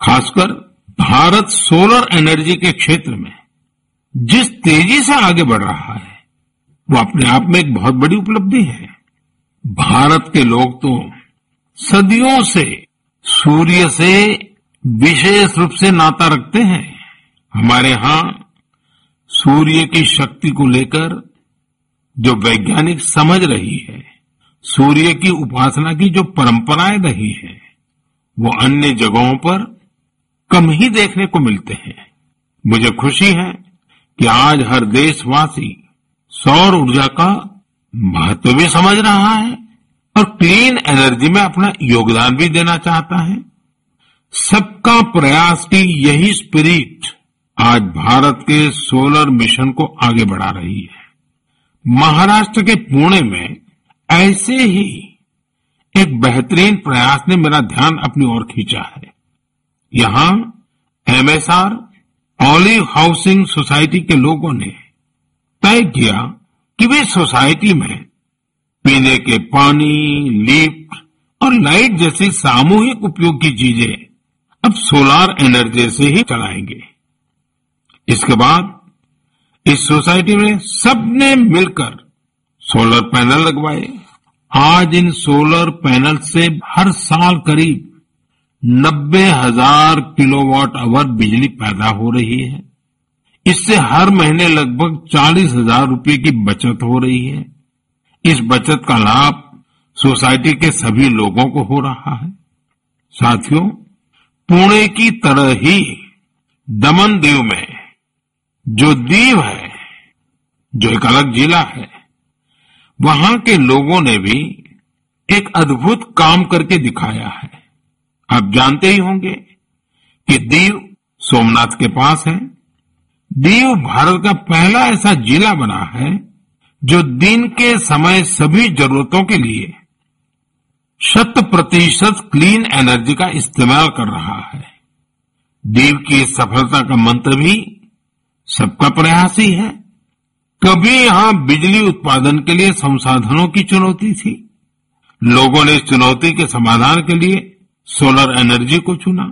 खासकर भारत सोलर एनर्जी के क्षेत्र में जिस तेज़ी से आगे बढ़ रहा है, वो अपने आप में एक बहुत बड़ी उपलब्धि है। भारत के लोग तो सदियों से सूर्य से विशेष रूप से नाता रखते हैं। हमारे यहाँ सूर्य की शक्ति को लेकर जो वैज्ञानिक समझ रही है, सूर्य की उपासना की जो परंपराएँ रही है, वो अन्य जगहों पर कम ही देखने को मिलते हैं। मुझे खुशी है कि आज हर देशवासी सौर ऊर्जा का महत्व भी समझ रहा है और क्लीन एनर्जी में अपना योगदान भी देना चाहता है। सबका प्रयास की यही स्पिरिट आज भारत के सोलर मिशन को आगे बढ़ा रही है। महाराष्ट्र के पुणे में ऐसे ही एक बेहतरीन प्रयास ने मेरा ध्यान अपनी ओर खींचा है। यहाँ एमएसआर ऑलिव हाउसिंग सोसाइटी के लोगों ने तय किया कि वे सोसाइटी में पीने के पानी लिफ्ट और लाइट जैसी सामूहिक उपयोग की चीज़ें अब सोलार एनर्जी से ही चलाएँगे। इसके बाद इस सोसाइटी में सबने मिलकर सोलर पैनल लगवाए। आज इन सोलर पैनल से हर साल करीब नब्बे हज़ार किलोवाट आवर बिजली पैदा हो रही है। इससे हर महीने लगभग चालीस हज़ार रुपये की बचत हो रही है। इस बचत का लाभ सोसाइटी के सभी लोगों को हो रहा है। साथियों, पुणे की तरह ही दमन दीव में जो दीव है, जो एक अलग जिला है, वहाँ के लोगों ने भी एक अद्भुत काम करके दिखाया है। आप जानते ही होंगे कि दीव सोमनाथ के पास है। दीव भारत का पहला ऐसा जिला बना है जो दिन के समय सभी जरूरतों के लिए शत प्रतिशत क्लीन एनर्जी का इस्तेमाल कर रहा है। दीव की सफलता का मंत्र भी सबका प्रयास ही है। कभी यहाँ बिजली उत्पादन के लिए संसाधनों की चुनौती थी। लोगों ने इस चुनौती के समाधान के लिए सोलर एनर्जी को चुना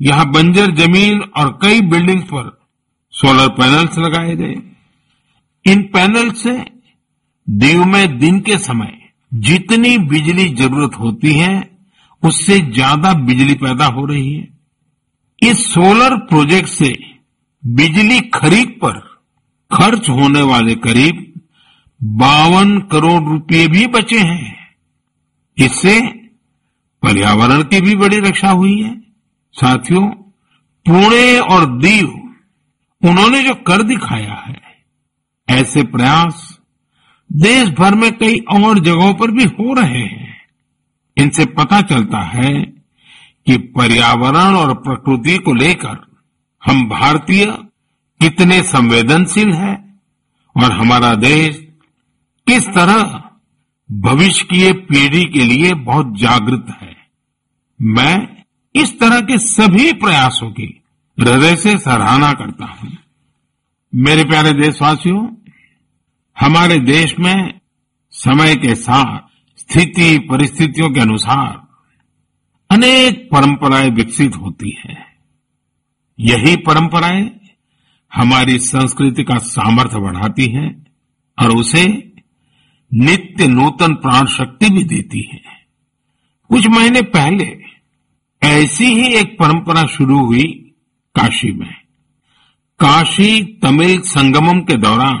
यहाँ बंजर ज़मीन और कई बिल्डिंग्स पर सोलर पैनल्स लगाए गए। इन पैनल से दीव में दिन के समय जितनी बिजली ज़रूरत होती है, उससे ज़्यादा बिजली पैदा हो रही है। इस सोलर प्रोजेक्ट से बिजली खरीद पर खर्च होने वाले करीब बावन करोड़ रुपए भी बचे हैं। इससे पर्यावरण की भी बड़ी रक्षा हुई है। साथियों, पुणे और दीव, उन्होंने जो कर दिखाया है, ऐसे प्रयास देश भर में कई और जगहों पर भी हो रहे हैं। इनसे पता चलता है कि पर्यावरण और प्रकृति को लेकर हम भारतीय कितने संवेदनशील हैं और हमारा देश किस तरह भविष्य की पीढ़ी के लिए बहुत जागृत है। मैं इस तरह के सभी प्रयासों की हृदय से सराहना करता हूँ। मेरे प्यारे देशवासियों, हमारे देश में समय के साथ स्थिति, परिस्थितियों के अनुसार अनेक परंपराएँ विकसित होती हैं। यही परंपराएँ हमारी संस्कृति का सामर्थ्य बढ़ाती हैं और उसे नित्य नूतन प्राण शक्ति भी देती है। कुछ महीने पहले ऐसी ही एक परंपरा शुरू हुई काशी में। काशी तमिल संगमम के दौरान,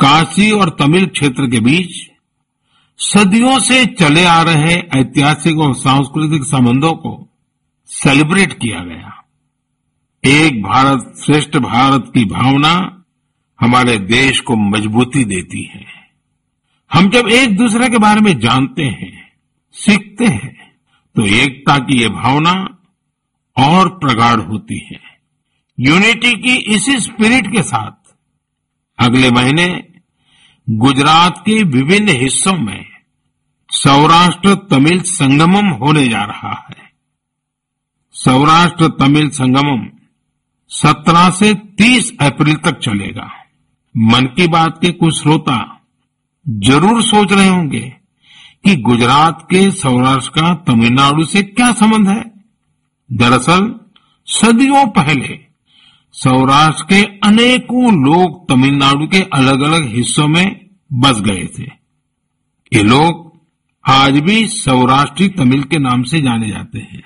काशी और तमिल क्षेत्र के बीच सदियों से चले आ रहे ऐतिहासिक और सांस्कृतिक संबंधों को सेलिब्रेट किया गया। एक भारत श्रेष्ठ भारत की भावना हमारे देश को मजबूती देती है। हम जब एक दूसरे के बारे में जानते हैं, सीखते हैं तो एकता की ये भावना और प्रगाढ़ होती है। यूनिटी की इसी स्पिरिट के साथ अगले महीने गुजरात के विभिन्न हिस्सों में सौराष्ट्र तमिल संगमम होने जा रहा है। सौराष्ट्र तमिल संगमम 17 से 30 अप्रैल तक चलेगा। मन की बात के कुछ श्रोता ज़रूर सोच रहे होंगे। कि गुजरात के सौराष्ट्र का तमिलनाडु से क्या संबंध है? दरअसल, सदियों पहले, सौराष्ट्र के अनेकों लोग तमिलनाडु के अलग अलग हिस्सों में बस गए थे। ये लोग आज भी सौराष्ट्री तमिल के नाम से जाने जाते हैं।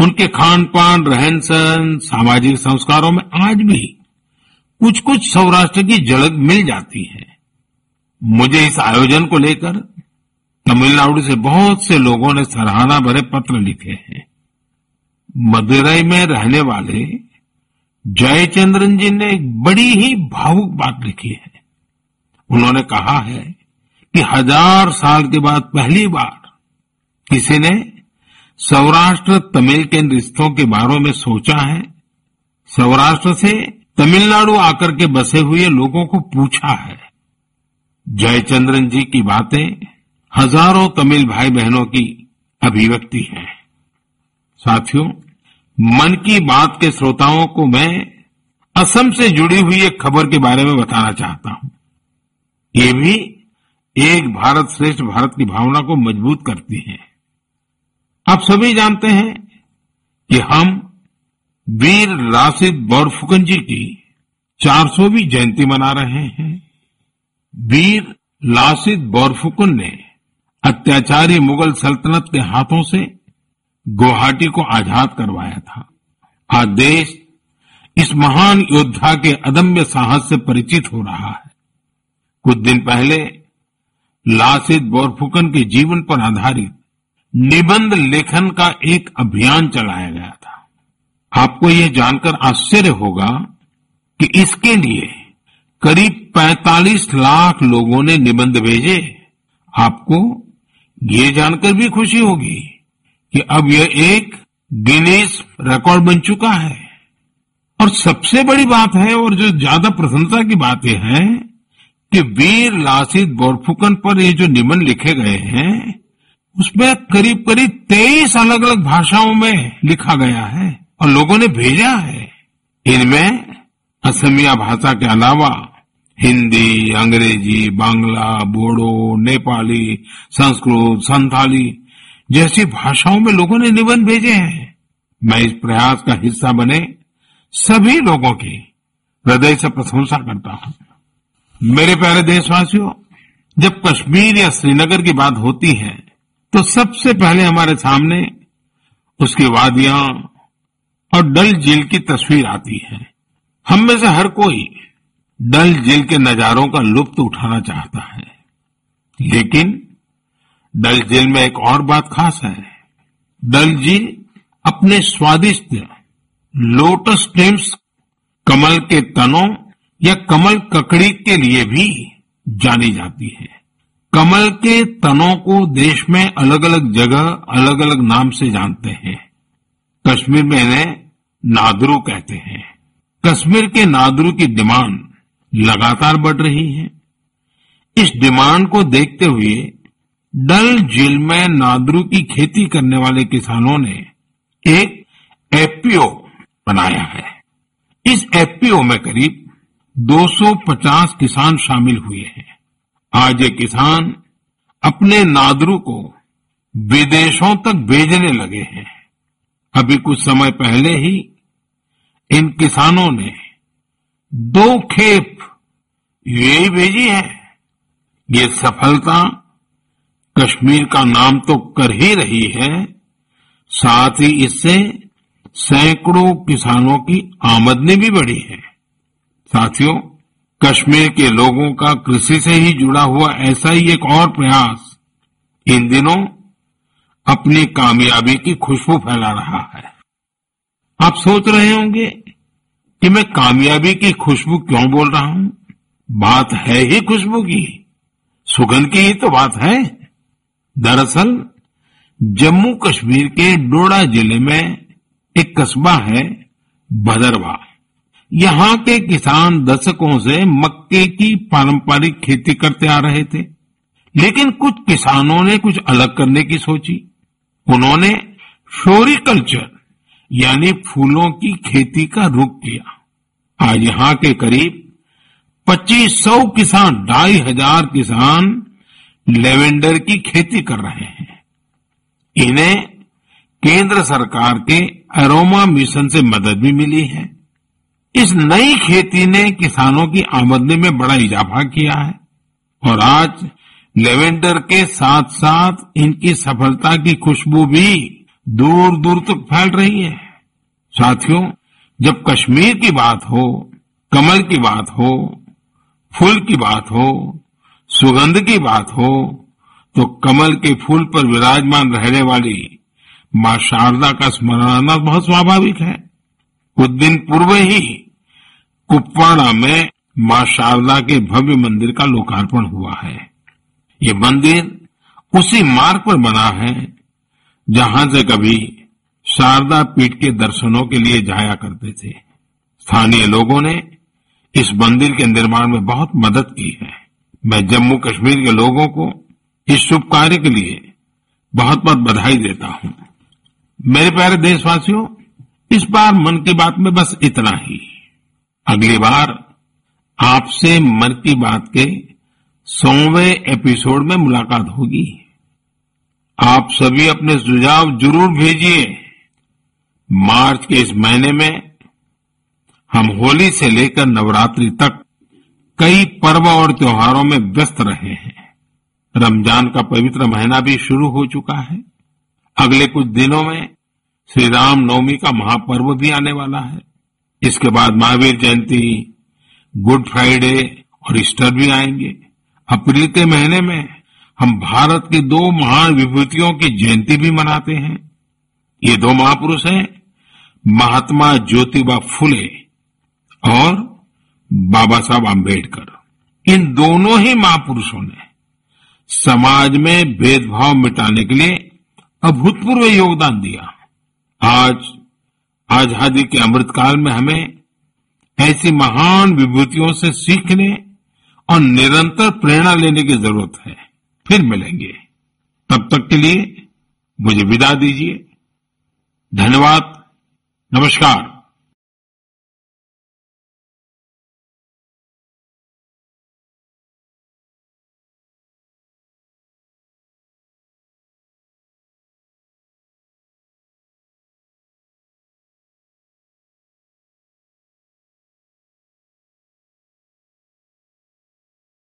उनके खान पान रहन सहन सामाजिक संस्कारों में आज भी कुछ कुछ सौराष्ट्र की झलक मिल जाती है। मुझे इस आयोजन को लेकर तमिलनाडु से बहुत से लोगों ने सराहना भरे पत्र लिखे हैं। मदुरई में रहने वाले जयचंद्रन जी ने एक बड़ी ही भावुक बात लिखी है। उन्होंने कहा है कि हज़ार साल के बाद पहली बार किसी ने सौराष्ट्र तमिल के रिश्तों के बारे में सोचा है। सौराष्ट्र से तमिलनाडु आकर के बसे हुए लोगों को पूछा है। जयचंद्रन जी की बातें हज़ारों तमिल भाई बहनों की अभिव्यक्ति है। साथियों, मन की बात के श्रोताओं को मैं असम से जुड़ी हुई एक खबर के बारे में बताना चाहता हूँ। ये भी एक भारत श्रेष्ठ भारत की भावना को मज़बूत करती है। आप सभी जानते हैं कि हम वीर राशिद बोरफुकन जी की 400वीं जयंती मना रहे हैं। वीर लासिद बोरफुकन ने अत्याचारी मुगल सल्तनत के हाथों से गुवाहाटी को आज़ाद करवाया था। आज देश इस महान योद्धा के अदम्य साहस से परिचित हो रहा है। कुछ दिन पहले लासित बोरफुकन के जीवन पर आधारित निबंध लेखन का एक अभियान चलाया गया था। आपको ये जानकर आश्चर्य होगा कि इसके लिए करीब 45 लाख लोगों ने निबंध भेजे। आपको ये जानकर भी खुशी होगी कि अब यह एक गिनीज रिकॉर्ड बन चुका है। और सबसे बड़ी बात है और जो ज़्यादा प्रसन्नता की बात यह है, कि वीर लासित बोरफुकन पर ये जो निबंध लिखे गए हैं, उसमें करीब करीब तेईस अलग अलग भाषाओं में लिखा गया है और लोगों ने भेजा है। इनमें असमिया भाषा के अलावा हिंदी, अंग्रेज़ी, बांग्ला, बोडो, नेपाली, संस्कृत, संथाली जैसी भाषाओं में लोगों ने निबंध भेजे हैं। मैं इस प्रयास का हिस्सा बने सभी लोगों की हृदय से प्रशंसा करता हूँ। मेरे प्यारे देशवासियों, जब कश्मीर या श्रीनगर की बात होती है तो सबसे पहले हमारे सामने उसकी वादियाँ और डल झील की तस्वीर आती है। हम में से हर कोई डल झील के नजारों का लुप्त उठाना चाहता है। लेकिन डल झील में एक और बात खास है। डल झील अपने स्वादिष्ट लोटस स्टेम्स कमल के तनों या कमल ककड़ी के लिए भी जानी जाती है। कमल के तनों को देश में अलग अलग जगह अलग अलग नाम से जानते हैं। कश्मीर में इन्हें नादरू कहते हैं। कश्मीर के नादरू की डिमांड लगातार बढ़ रही है। इस डिमांड को देखते हुए डल झील में नादरू की खेती करने वाले किसानों ने एक एफपीओ बनाया है। इस एफपीओ में करीब 250 किसान शामिल हुए हैं। आज ये किसान अपने नादरू को विदेशों तक भेजने लगे हैं। अभी कुछ समय पहले ही इन किसानों ने दो खेप। यूएई भेजी है। ये सफलता कश्मीर का नाम तो कर ही रही है। साथ ही इससे सैकड़ों किसानों की आमदनी भी बढ़ी है। साथियों, कश्मीर के लोगों का कृषि से ही जुड़ा हुआ ऐसा ही एक और प्रयास इन दिनों अपनी कामयाबी की खुशबू फैला रहा है। आप सोच रहे होंगे कि मैं कामयाबी की खुशबू क्यों बोल रहा हूँ? बात है ही खुशबू की। सुगंध की ही तो बात है। दरअसल जम्मू कश्मीर के डोडा ज़िले में एक कस्बा है, भदरवा। यहाँ के किसान दशकों से मक्के की पारंपरिक खेती करते आ रहे थे। लेकिन कुछ किसानों ने कुछ अलग करने की सोची। उन्होंने फ्लोरिकल्चर, यानी फूलों की खेती का रुख किया। आज यहाँ के करीब पच्चीस सौ किसान, ढाई हज़ार किसान लेवेंडर की खेती कर रहे हैं। इन्हें केंद्र सरकार के अरोमा मिशन से मदद भी मिली है। इस नई खेती ने किसानों की आमदनी में बड़ा इजाफा किया है और आज लेवेंडर के साथ साथ इनकी सफलता की खुशबू भी दूर दूर तक फैल रही है। साथियों जब कश्मीर की बात हो, कमल की बात हो, फूल की बात हो, सुगंध की बात हो तो कमल के फूल पर विराजमान रहने वाली माँ शारदा का स्मरण आना बहुत स्वाभाविक है। कुछ दिन पूर्व ही कुपवाड़ा में माँ शारदा के भव्य मंदिर का लोकार्पण हुआ है। ये मंदिर उसी मार्ग पर बना है, जहाँ से कभी शारदा पीठ के दर्शनों के लिए जाया करते थे। स्थानीय लोगों ने इस मंदिर के निर्माण में बहुत मदद की है। मैं जम्मू कश्मीर के लोगों को इस शुभ कार्य के लिए बहुत बहुत बधाई देता हूँ। मेरे प्यारे देशवासियों, इस बार मन की बात में बस इतना ही। अगली बार आपसे मन की बात के सौवे एपिसोड में मुलाकात होगी। आप सभी अपने सुझाव ज़रूर भेजिए। मार्च के इस महीने में हम होली से लेकर नवरात्रि तक कई पर्व और त्योहारों में व्यस्त रहे हैं। रमज़ान का पवित्र महीना भी शुरू हो चुका है। अगले कुछ दिनों में श्री राम नवमी का महापर्व भी आने वाला है। इसके बाद महावीर जयंती, गुड फ्राइडे और ईस्टर भी आएँगे। अप्रैल के महीने में हम भारत की दो महान विभूतियों की जयंती भी मनाते हैं। ये दो महापुरुष हैं महात्मा ज्योतिबा फुले और बाबा साहब आम्बेडकर इन दोनों ही महापुरुषों ने समाज में भेदभाव मिटाने के लिए अभूतपूर्व योगदान दिया। आज, आज़ादी के अमृतकाल में हमें ऐसी महान विभूतियों से सीखने और निरंतर प्रेरणा लेने की ज़रूरत है। फिर मिलेंगे। तब तक के लिए मुझे विदा दीजिए। धन्यवाद। नमस्कार